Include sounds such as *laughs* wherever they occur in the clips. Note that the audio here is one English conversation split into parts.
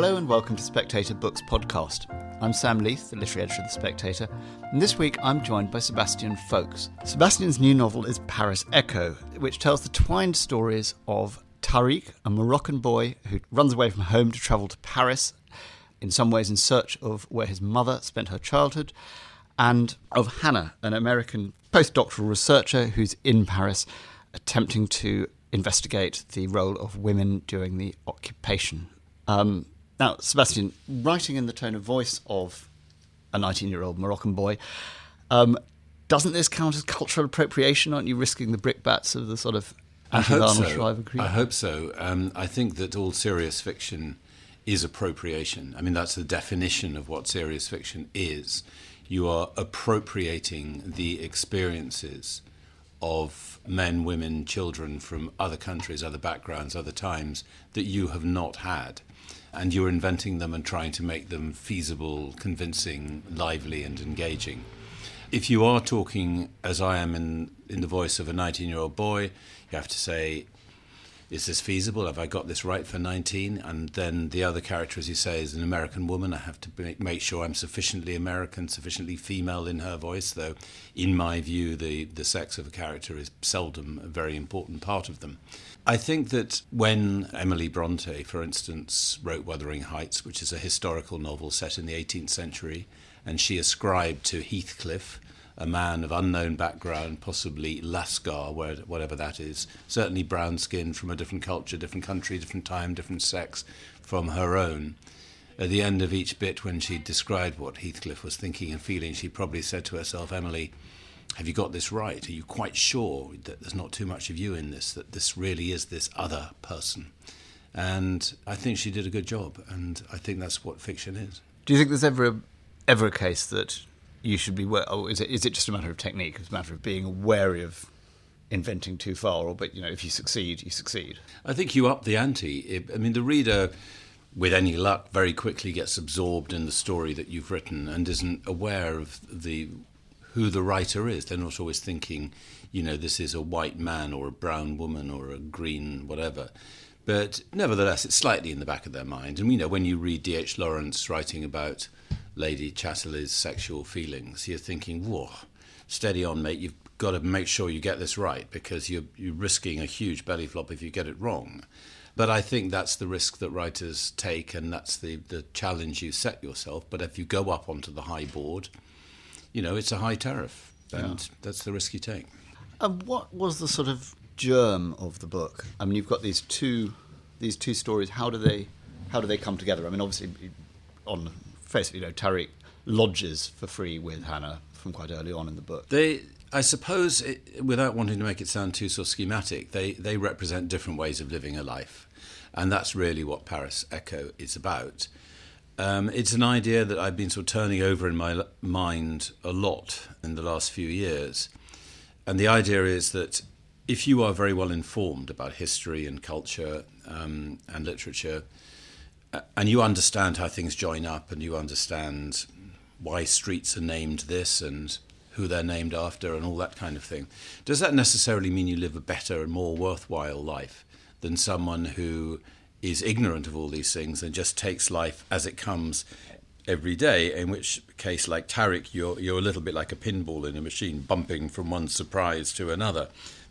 Hello and welcome to Spectator Books Podcast. I'm Sam Leith, the literary editor of The Spectator, and this week I'm joined by Sebastian Faulks. Sebastian's new novel is Paris Echo, which tells the twined stories of Tariq, a Moroccan boy who runs away from home to travel to Paris, in some ways in search of where his mother spent her childhood, and of Hannah, an American postdoctoral researcher who's in Paris attempting to investigate the role of women during the occupation. Um, now, Sebastian, writing in the tone of voice of a 19 year old Moroccan boy, um, doesn't this count as cultural appropriation? Aren't you risking the brickbats of the sort of I hope so. I hope so. Um, I think that all serious fiction is appropriation. I mean, that's the definition of what serious fiction is. You are appropriating the experiences of men, women, children from other countries, other backgrounds, other times that you have not had and you're inventing them and trying to make them feasible, convincing, lively, and engaging. If you are talking, as I am in, in the voice of a 19 year old boy, you have to say, is this feasible? Have I got this right for 19? And then the other character, as you say, is an American woman. I have to make, sure I'm sufficiently American, sufficiently female in her voice, though, in my view, the, the sex of a character is seldom a very important part of them. I think that when Emily Bronte, for instance, wrote Wuthering Heights, which is a historical novel set in the 18th century, and she ascribed to Heathcliff, a man of unknown background, possibly Lascar, whatever that is, certainly brown skinned from a different culture, different country, different time, different sex from her own. At the end of each bit, when she described what Heathcliff was thinking and feeling, she probably said to herself, Emily, have you got this right? Are you quite sure that there's not too much of you in this, that this really is this other person? And I think she did a good job, and I think that's what fiction is. Do you think there's ever a, ever a case that you should be, or is it, is it just a matter of technique? It's a matter of being wary of inventing too far, or but you know, if you succeed, you succeed. I think you up the ante. I mean, the reader, with any luck, very quickly gets absorbed in the story that you've written and isn't aware of the who the writer is. They're not always thinking, you know, this is a white man or a brown woman or a green whatever. But nevertheless, it's slightly in the back of their mind. And you know, when you read D.H. Lawrence writing about Lady Chatterley's sexual feelings, you're thinking, whoa, steady on, mate. You've got to make sure you get this right because you're, you're risking a huge belly flop if you get it wrong. But I think that's the risk that writers take, and that's the, the challenge you set yourself. But if you go up onto the high board, you know, it's a high tariff, and yeah. that's the risk you take. And what was the sort of germ of the book? I mean, you've got these two these two stories. How do they how do they come together? I mean, obviously, on face, you know, Tariq lodges for free with Hannah from quite early on in the book. They, I suppose, it, without wanting to make it sound too so schematic, they they represent different ways of living a life, and that's really what Paris Echo is about. Um, it's an idea that I've been sort of turning over in my mind a lot in the last few years. And the idea is that if you are very well informed about history and culture um, and literature, and you understand how things join up, and you understand why streets are named this and who they're named after, and all that kind of thing, does that necessarily mean you live a better and more worthwhile life than someone who is ignorant of all these things and just takes life as it comes every day, in which case, like Tariq, you're, you're a little bit like a pinball in a machine, bumping from one surprise to another.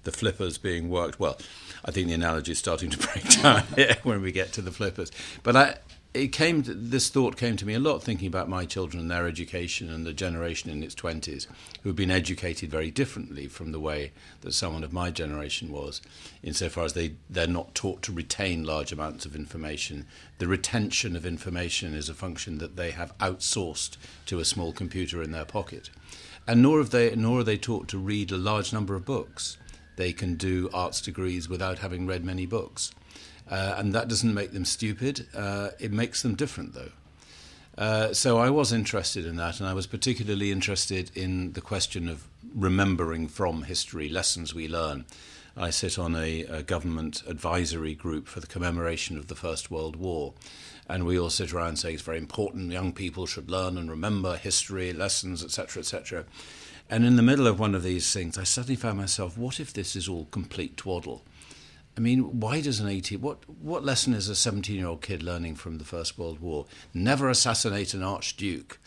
The flippers being worked well. I think the analogy is starting to *laughs* break down here when we get to the flippers. But I, it came to, this thought came to me a lot thinking about my children and their education and the generation in its 20s who've been educated very differently from the way that someone of my generation was insofar as they they're not taught to retain large amounts of information the retention of information is a function that they have outsourced to a small computer in their pocket and nor have they nor are they taught to read a large number of books they can do arts degrees without having read many books uh, and that doesn't make them stupid. Uh, it makes them different, though. Uh, so I was interested in that, and I was particularly interested in the question of remembering from history lessons we learn. I sit on a, a, government advisory group for the commemoration of the First World War, and we all sit around saying it's very important young people should learn and remember history lessons, etc., etc. And in the middle of one of these things, I suddenly found myself, what if this is all complete twaddle? I mean, why does an 18 what what lesson is a 17 year old kid learning from the First World War? Never assassinate an archduke.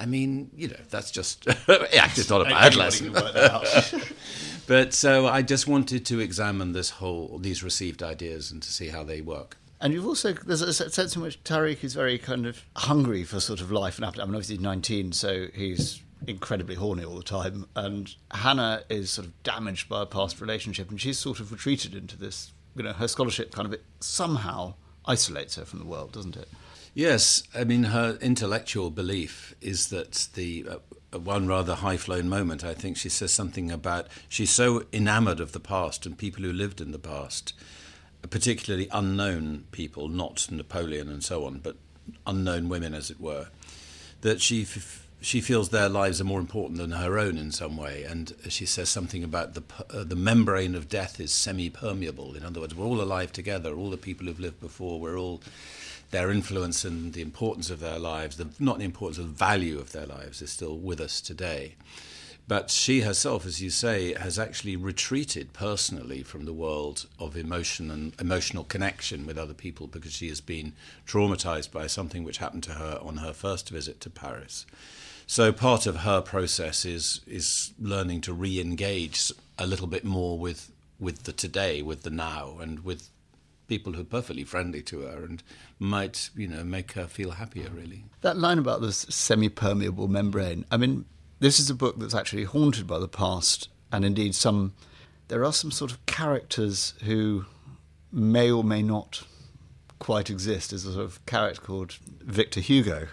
I mean, you know, that's just *laughs* yeah, it's not a bad lesson. *laughs* but so I just wanted to examine this whole these received ideas and to see how they work. And you've also there's a sense in which Tariq is very kind of hungry for sort of life and appetite. I mean, obviously he's 19, so he's incredibly horny all the time. And Hannah is sort of damaged by a past relationship, and she's sort of retreated into this. You know, her scholarship kind of it somehow isolates her from the world, doesn't it? Yes, I mean her intellectual belief is that the uh, one rather high flown moment. I think she says something about she's so enamoured of the past and people who lived in the past, particularly unknown people, not Napoleon and so on, but unknown women, as it were, that she. F- she feels their lives are more important than her own in some way, and she says something about the uh, the membrane of death is semi-permeable. In other words, we're all alive together. All the people who've lived before, we're all their influence and the importance of their lives, the, not the importance of the value of their lives, is still with us today. But she herself, as you say, has actually retreated personally from the world of emotion and emotional connection with other people because she has been traumatized by something which happened to her on her first visit to Paris. So part of her process is is learning to re-engage a little bit more with with the today, with the now, and with people who are perfectly friendly to her and might you know make her feel happier. Really, that line about this semi-permeable membrane. I mean, this is a book that's actually haunted by the past, and indeed some. There are some sort of characters who may or may not quite exist. There's a sort of character called Victor Hugo,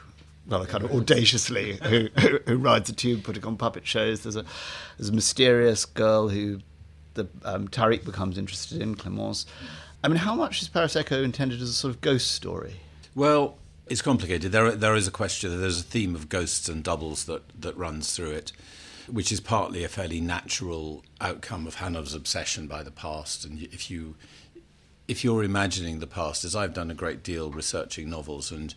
rather kind of audaciously, who, who, who, rides a tube putting on puppet shows. There's a there's a mysterious girl who the um, Tariq becomes interested in, Clemence. I mean, how much is Paris Echo intended as a sort of ghost story? Well, it's complicated. There, there is a question. There's a theme of ghosts and doubles that that runs through it, which is partly a fairly natural outcome of Hannah's obsession by the past. And if you if you're imagining the past, as I've done a great deal researching novels and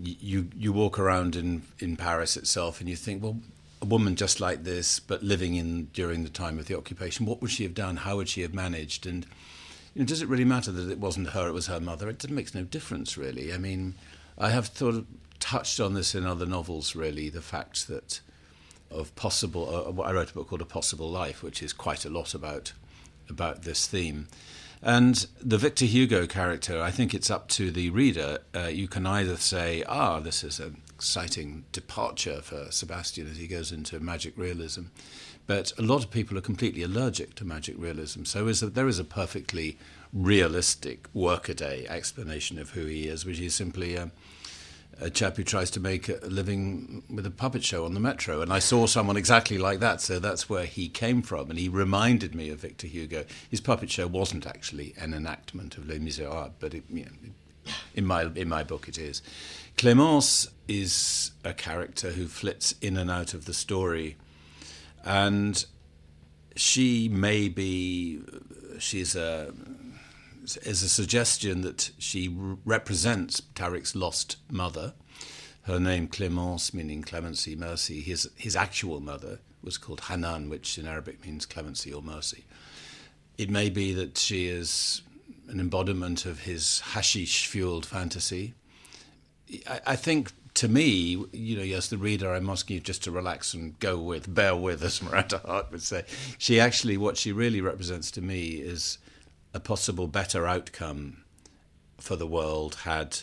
you you walk around in in Paris itself and you think, well, a woman just like this, but living in during the time of the occupation, what would she have done? How would she have managed? And you know, does it really matter that it wasn't her? It was her mother. It makes no difference, really. I mean, I have sort of touched on this in other novels. Really, the fact that of possible. Uh, I wrote a book called A Possible Life, which is quite a lot about about this theme. And the Victor Hugo character, I think it's up to the reader. Uh, you can either say, ah, this is an exciting departure for Sebastian as he goes into magic realism. But a lot of people are completely allergic to magic realism. So is there is a perfectly realistic workaday explanation of who he is, which is simply a, a chap who tries to make a living with a puppet show on the metro. And I saw someone exactly like that, so that's where he came from. And he reminded me of Victor Hugo. His puppet show wasn't actually an enactment of Les Miserables, but it, you know, in my in my book it is. Clemence is a character who flits in and out of the story, and she may be she's a is a suggestion that she represents Tariq's lost mother. Her name Clemence, meaning clemency, mercy. His his actual mother was called Hanan, which in Arabic means clemency or mercy. It may be that she is an embodiment of his hashish fueled fantasy I, I think to me, you know, as the reader, I'm asking you just to relax and go with, bear with, as Miranda Hart would say. She actually, what she really represents to me is a possible better outcome for the world had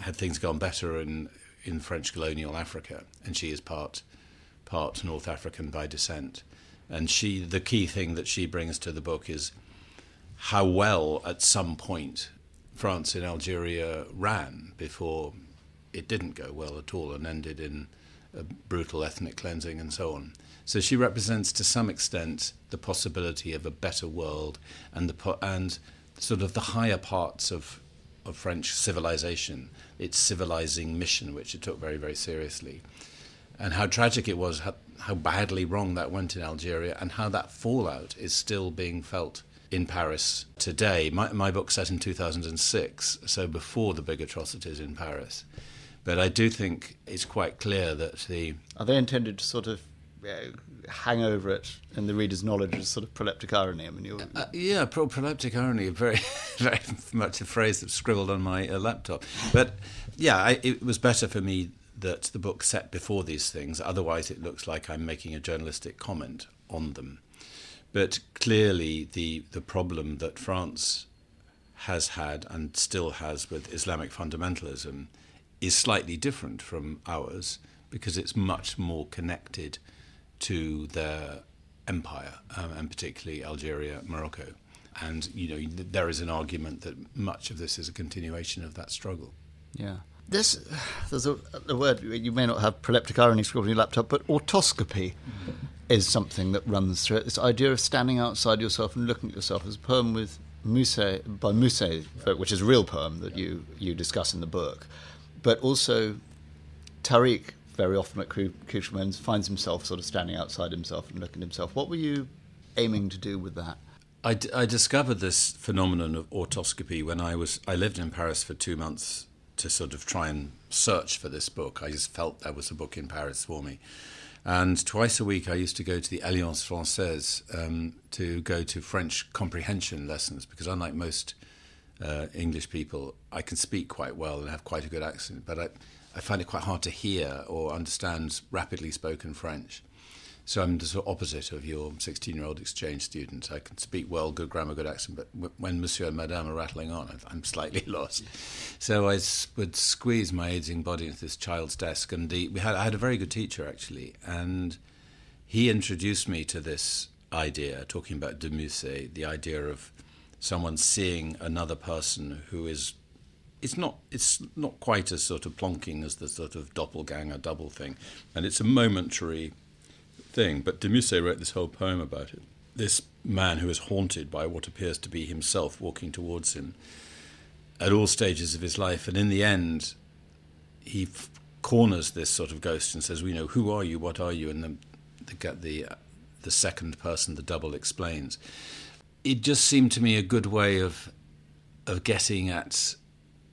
had things gone better in in French colonial Africa, and she is part part North African by descent. And she, the key thing that she brings to the book is how well, at some point, France in Algeria ran before it didn't go well at all and ended in a brutal ethnic cleansing and so on. So she represents to some extent the possibility of a better world and the po- and sort of the higher parts of of French civilization, its civilizing mission, which it took very very seriously, and how tragic it was, how, how badly wrong that went in Algeria, and how that fallout is still being felt in Paris today. My, my book set in 2006, so before the big atrocities in Paris. But I do think it's quite clear that the. Are they intended to sort of hang over it in the reader's knowledge as sort of proleptic irony. I mean, you're, Uh, yeah, pro- proleptic irony, very, *laughs* very much a phrase that's scribbled on my uh, laptop. But yeah, I, it was better for me that the book set before these things. Otherwise, it looks like I'm making a journalistic comment on them. But clearly, the the problem that France has had and still has with Islamic fundamentalism is slightly different from ours because it's much more connected to their empire, um, and particularly Algeria, Morocco. And you know, there is an argument that much of this is a continuation of that struggle. yeah. This, there's a, a word you may not have proleptic irony scribbled on your laptop, but autoscopy is something that runs through it. This idea of standing outside yourself and looking at yourself. There's a poem with Musset by Musset, which is a real poem that you you discuss in the book, but also Tariq very often at Cru- crucial finds himself sort of standing outside himself and looking at himself. What were you aiming to do with that? I, d- I discovered this phenomenon of autoscopy when I was I lived in Paris for two months to sort of try and search for this book. I just felt there was a book in Paris for me, and twice a week I used to go to the Alliance Française um, to go to French comprehension lessons because unlike most uh, English people, I can speak quite well and have quite a good accent, but I, I find it quite hard to hear or understand rapidly spoken French. So I'm the sort of opposite of your 16-year-old exchange student. I can speak well, good grammar, good accent, but when Monsieur and Madame are rattling on, I'm- slightly *laughs* lost. So I would squeeze my aging body into this child's desk, and the, we had I had a very good teacher actually, and he introduced me to this idea, talking about de Musset, the idea of someone seeing another person who is it's not it's not quite as sort of plonking as the sort of doppelganger double thing, and it's a momentary thing. But de Musset wrote this whole poem about it. This man who is haunted by what appears to be himself walking towards him at all stages of his life, and in the end, he f- corners this sort of ghost and says, "We know who are you? What are you?" And the the the, the second person, the double, explains. It just seemed to me a good way of of getting at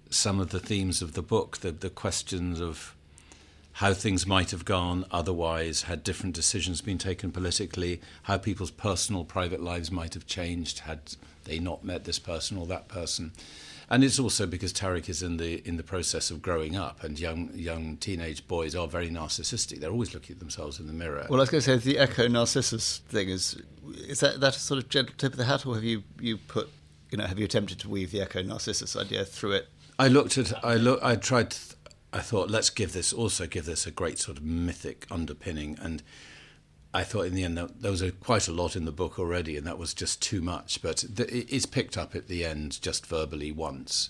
some of the themes of the book, the the questions of how things might have gone otherwise, had different decisions been taken politically, how people's personal private lives might have changed had they not met this person or that person. And it's also because Tariq is in the in the process of growing up, and young young teenage boys are very narcissistic. They're always looking at themselves in the mirror. Well, I was going to say the Echo Narcissus thing is is that that a sort of gentle tip of the hat, or have you you put you know have you attempted to weave the Echo Narcissus idea through it? I looked at I look I tried to, I thought let's give this also give this a great sort of mythic underpinning and I thought in the end that there was a, quite a lot in the book already and that was just too much but the, it's picked up at the end just verbally once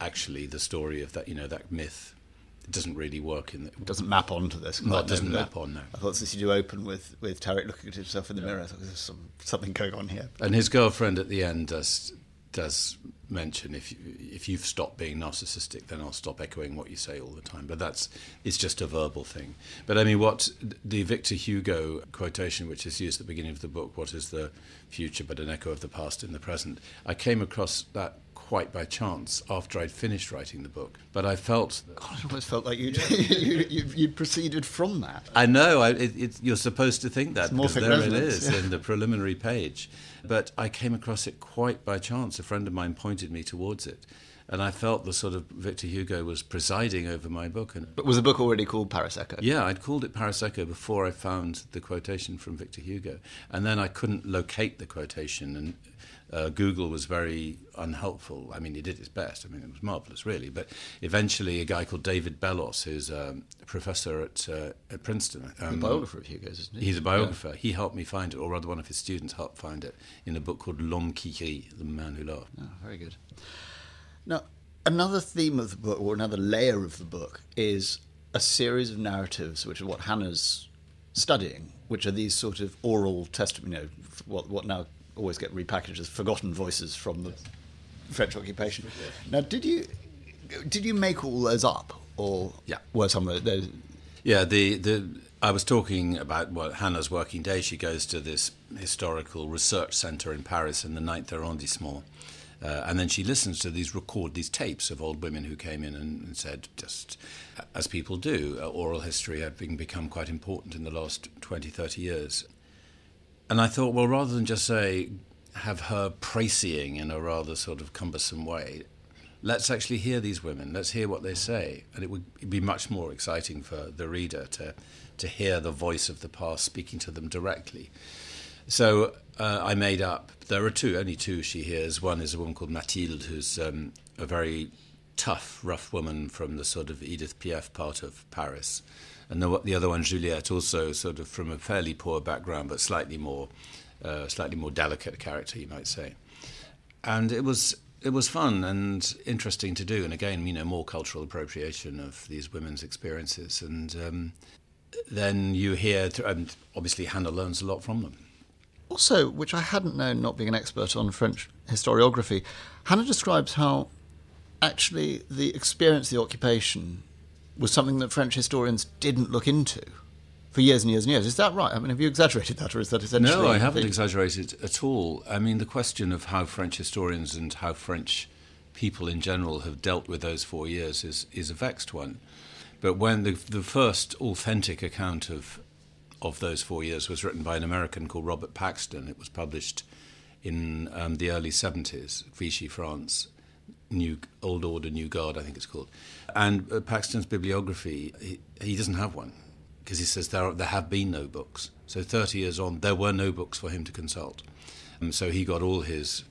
actually the story of that you know that myth it doesn't really work in the, It doesn't map onto this. No, it doesn't map on, no. I thought since you do open with with Tariq looking at himself in the mirror, I thought there's some, something going on here. and his girlfriend at the end does does mention if you, if you've stopped being narcissistic, then I'll stop echoing what you say all the time. But that's it's just a verbal thing. But I mean, what the Victor Hugo quotation, which is used at the beginning of the book, "What is the future but an echo of the past in the present?" I came across that quite by chance after I'd finished writing the book. But I felt that God, it almost felt like you'd, *laughs* you, you, you'd proceeded from that. I know. I, it, it, you're supposed to think that It's because there it is yeah. in *laughs* the preliminary page. But I came across it quite by chance. A friend of mine pointed me towards it, and I felt the sort of Victor Hugo was presiding over my book. And But was the book already called Paris Echo? yeah, I'd called it Paris Echo before I found the quotation from Victor Hugo, and then I couldn't locate the quotation and. Uh, Google was very unhelpful. I mean, he did his best. I mean, it was marvelous, really. But eventually, a guy called David Bellos, who's um, a professor at, uh, at Princeton, The um, biographer of Hugo's, isn't he? He's a biographer. He helped me find it, or rather, one of his students helped find it in a book called L'homme qui rit, The Man Who Laughed. Oh, very good. Now, another theme of the book, or another layer of the book, is a series of narratives, which is what Hannah's studying, which are these sort of oral testimony, you know, what, what now always get repackaged as forgotten voices from the French occupation. Now, did you did you make all those up, or Yeah. were some of those? Yeah, the, the I was talking about what Hannah's working day. She goes to this historical research centre in Paris in the 9th arrondissement, Uh, and then she listens to these record these tapes of old women who came in and, and said, just as people do, uh, oral history been, become quite important in the last 20, 30 years. And I thought, well, rather than just say, have her praising in a rather sort of cumbersome way, let's actually hear these women. Let's hear what they say. And it would be much more exciting for the reader to, to hear the voice of the past speaking to them directly. So uh, I made up. There are two, only two she hears. One is a woman called Mathilde, who's um, a very tough, rough woman from the sort of Edith Piaf part of Paris, and the, the other one, Juliette, also sort of from a fairly poor background, but slightly more, uh, slightly more delicate character, you might say. And it was it was fun and interesting to do, and again, you know, more cultural appropriation of these women's experiences, and um, then you hear, and obviously Hannah learns a lot from them. Also, which I hadn't known, not being an expert on French historiography, Hannah describes how actually the experience of the occupation was something that French historians didn't look into for years and years and years. Is that right? I mean, have you exaggerated that, or is that essentially? No, I haven't the... exaggerated at all. I mean, the question of how French historians and how French people in general have dealt with those four years is is a vexed one. But when the the first authentic account of of those four years was written by an American called Robert Paxton. It was published in um, the early 70s, Vichy, France, New Old Order, New Guard, I think it's called. And uh, Paxton's bibliography, he, he doesn't have one because he says there, are, there have been no books. So 30 years on, there were no books for him to consult. And um, so he got all his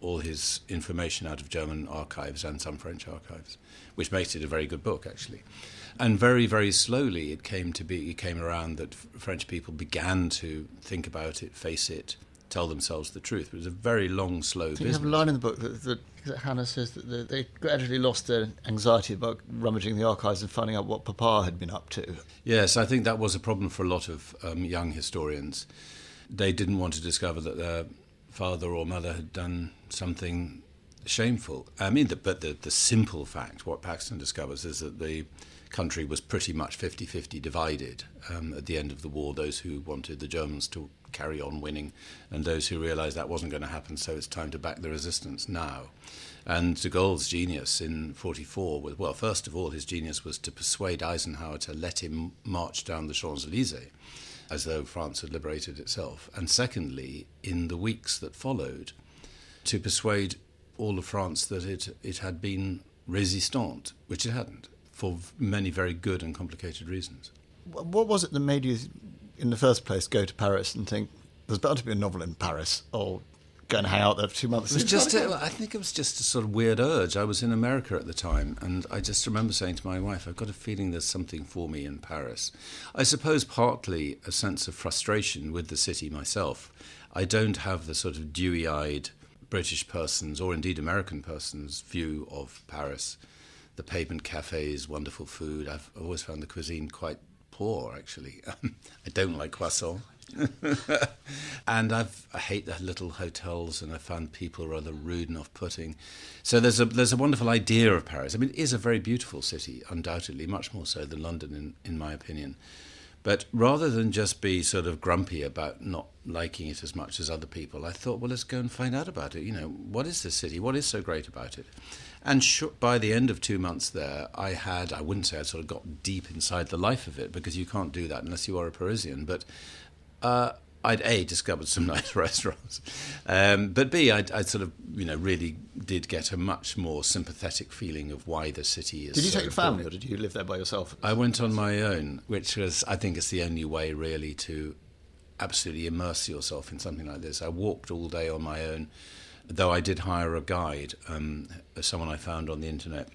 all his information out of German archives and some French archives, which makes it a very good book, actually. And very, very slowly it came to be, it came around that French people began to think about it, face it, tell themselves the truth. It was a very long, slow business. You have a line in the book that, that Hannah says that they gradually lost their anxiety about rummaging the archives and finding out what Papa had been up to. Yes, I think that was a problem for a lot of um, young historians. They didn't want to discover that their father or mother had done something shameful. I mean, the, but the, the simple fact, what Paxton discovers, is that the country was pretty much 50 50 divided um, at the end of the war. Those who wanted the Germans to carry on winning, and those who realized that wasn't going to happen, so it's time to back the resistance now. And de Gaulle's genius in 44 was, well, first of all, his genius was to persuade Eisenhower to let him march down the Champs Elysees as though France had liberated itself. And secondly, in the weeks that followed, to persuade all of France that it, it had been resistant, which it hadn't for many very good and complicated reasons. What was it that made you, in the first place, go to Paris and think there's bound to be a novel in Paris, or go and hang out there for two months? It was just, a, I think it was just a sort of weird urge. I was in America at the time, and I just remember saying to my wife, "I've got a feeling there's something for me in Paris." I suppose partly a sense of frustration with the city myself. I don't have the sort of dewy-eyed British person's, or indeed American person's, view of Paris the pavement cafes, wonderful food. I've always found the cuisine quite poor, actually. *laughs* Um, I don't like croissant. *laughs* and I've, I hate the little hotels, and I found people rather rude and off-putting. So there's a there's a wonderful idea of Paris. I mean, it is a very beautiful city, undoubtedly, much more so than London, in in my opinion. But rather than just be sort of grumpy about not liking it as much as other people, I thought, well, let's go and find out about it. You know, what is this city? What is so great about it? And sh- by the end of two months there, I had, I wouldn't say I sort of got deep inside the life of it because you can't do that unless you are a Parisian, but uh, I'd A, discovered some *laughs* nice restaurants, um, but B, I'd, I'd, sort of, you know, really did get a much more sympathetic feeling of why the city is. Did you so take your family or did you live there by yourself? I went on my own, which was, I think, it's the only way really to absolutely immerse yourself in something like this. I walked all day on my own though I did hire a guide, um, someone I found on the internet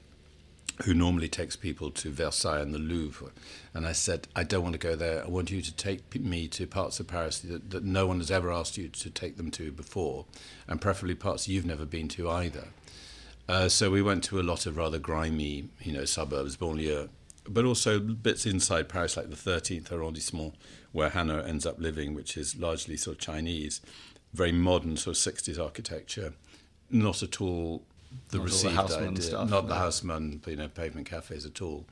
who normally takes people to Versailles and the Louvre. And I said, I don't want to go there. I want you to take me to parts of Paris that, that no one has ever asked you to take them to before, and preferably parts you've never been to either. Uh, so we went to a lot of rather grimy, you know, suburbs, banlieue, but also bits inside Paris, like the 13th arrondissement, where Hannah ends up living, which is largely sort of Chinese very modern sort of 60s architecture, not at all the not received all the idea, stuff, not no. the Haussmann, you know, pavement cafes at all.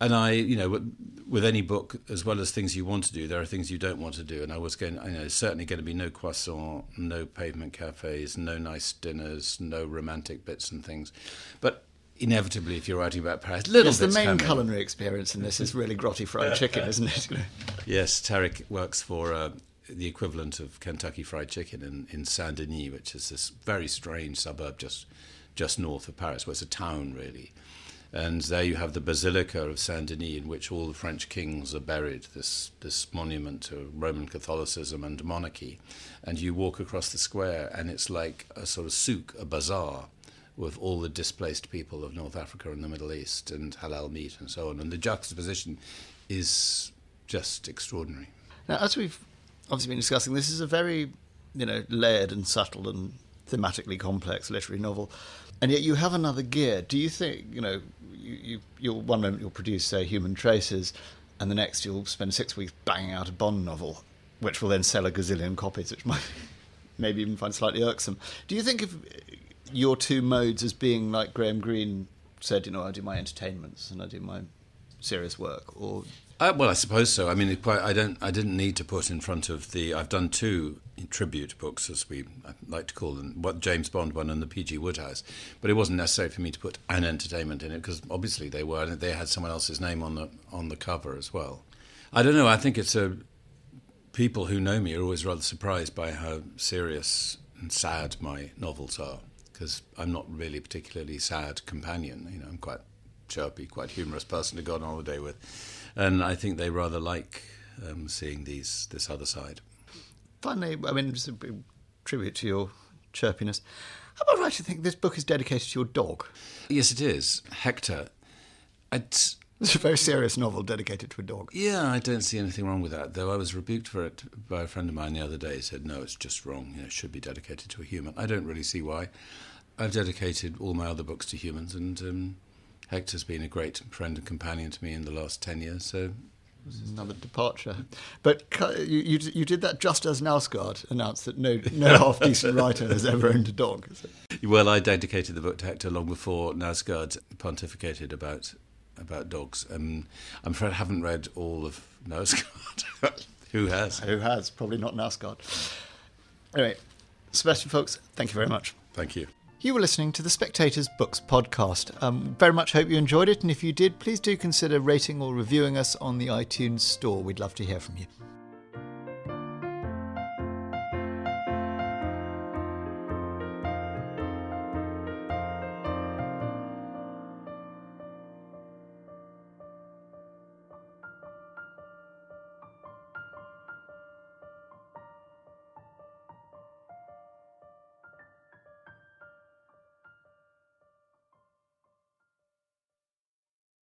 and I, you know, with any book, as well as things you want to do, there are things you don't want to do. And I was going, you know, certainly going to be no croissant, no pavement cafes, no nice dinners, no romantic bits and things. But inevitably, if you're writing about Paris, little yes, the main be. culinary experience in this is really grotty fried chicken, isn't it? *laughs* Yes, Tariq works for uh, the equivalent of Kentucky Fried Chicken in, in Saint Denis, which is this very strange suburb just just north of Paris. Well, it's a town really, and there you have the Basilica of Saint Denis, in which all the French kings are buried. This this monument to Roman Catholicism and monarchy, and you walk across the square, and it's like a sort of souk, a bazaar. With all the displaced people of North Africa and the Middle East, and halal meat, and so on, and the juxtaposition is just extraordinary. Now, as we've obviously been discussing, this is a very, you know, layered and subtle and thematically complex literary novel, and yet you have another gear. Do you think, you know, you, you you'll one moment you'll produce say Human Traces, and the next you'll spend six weeks banging out a Bond novel, which will then sell a gazillion copies, which might *laughs* maybe even find slightly irksome. Do you think of your two modes as being like Graham Greene said, you know, I do my entertainments and I do my serious work, or Uh, well, I suppose so. I mean, quite, I don't. I didn't need to put in front of the. I've done two tribute books, as we like to call them, what James Bond one and the P.G. Wodehouse. But it wasn't necessary for me to put an entertainment in it because obviously they were. They had someone else's name on the on the cover as well. I don't know. I think it's a. People who know me are always rather surprised by how serious and sad my novels are because I'm not really particularly sad companion. You know, I'm quite chirpy, quite humorous person to go on holiday with and I think they rather like um, seeing these this other side. Finally, I mean, just a tribute to your chirpiness. Am I right to think this book is dedicated to your dog? Yes, it is. Hector. It's, it's a very serious novel dedicated to a dog. Yeah, I don't see anything wrong with that. Though I was rebuked for it by a friend of mine the other day. He said, "No, it's just wrong. You know, it should be dedicated to a human." I don't really see why. I've dedicated all my other books to humans, and um, Hector's been a great friend and companion to me in the last 10 years, so. Another departure. But you, you, you did that just as Knausgaard announced that no, no *laughs* half decent writer has ever owned a dog. Well, I dedicated the book to Hector long before Knausgaard pontificated about about dogs. Um, I'm afraid I haven't read all of Knausgaard. *laughs* Who has? Who has? Probably not Knausgaard. Anyway, Sebastian Faulks, thank you very much. Thank you. You were listening to the Spectator's Books podcast. Um, very much hope you enjoyed it, and if you did, please do consider rating or reviewing us on the iTunes store. We'd love to hear from you.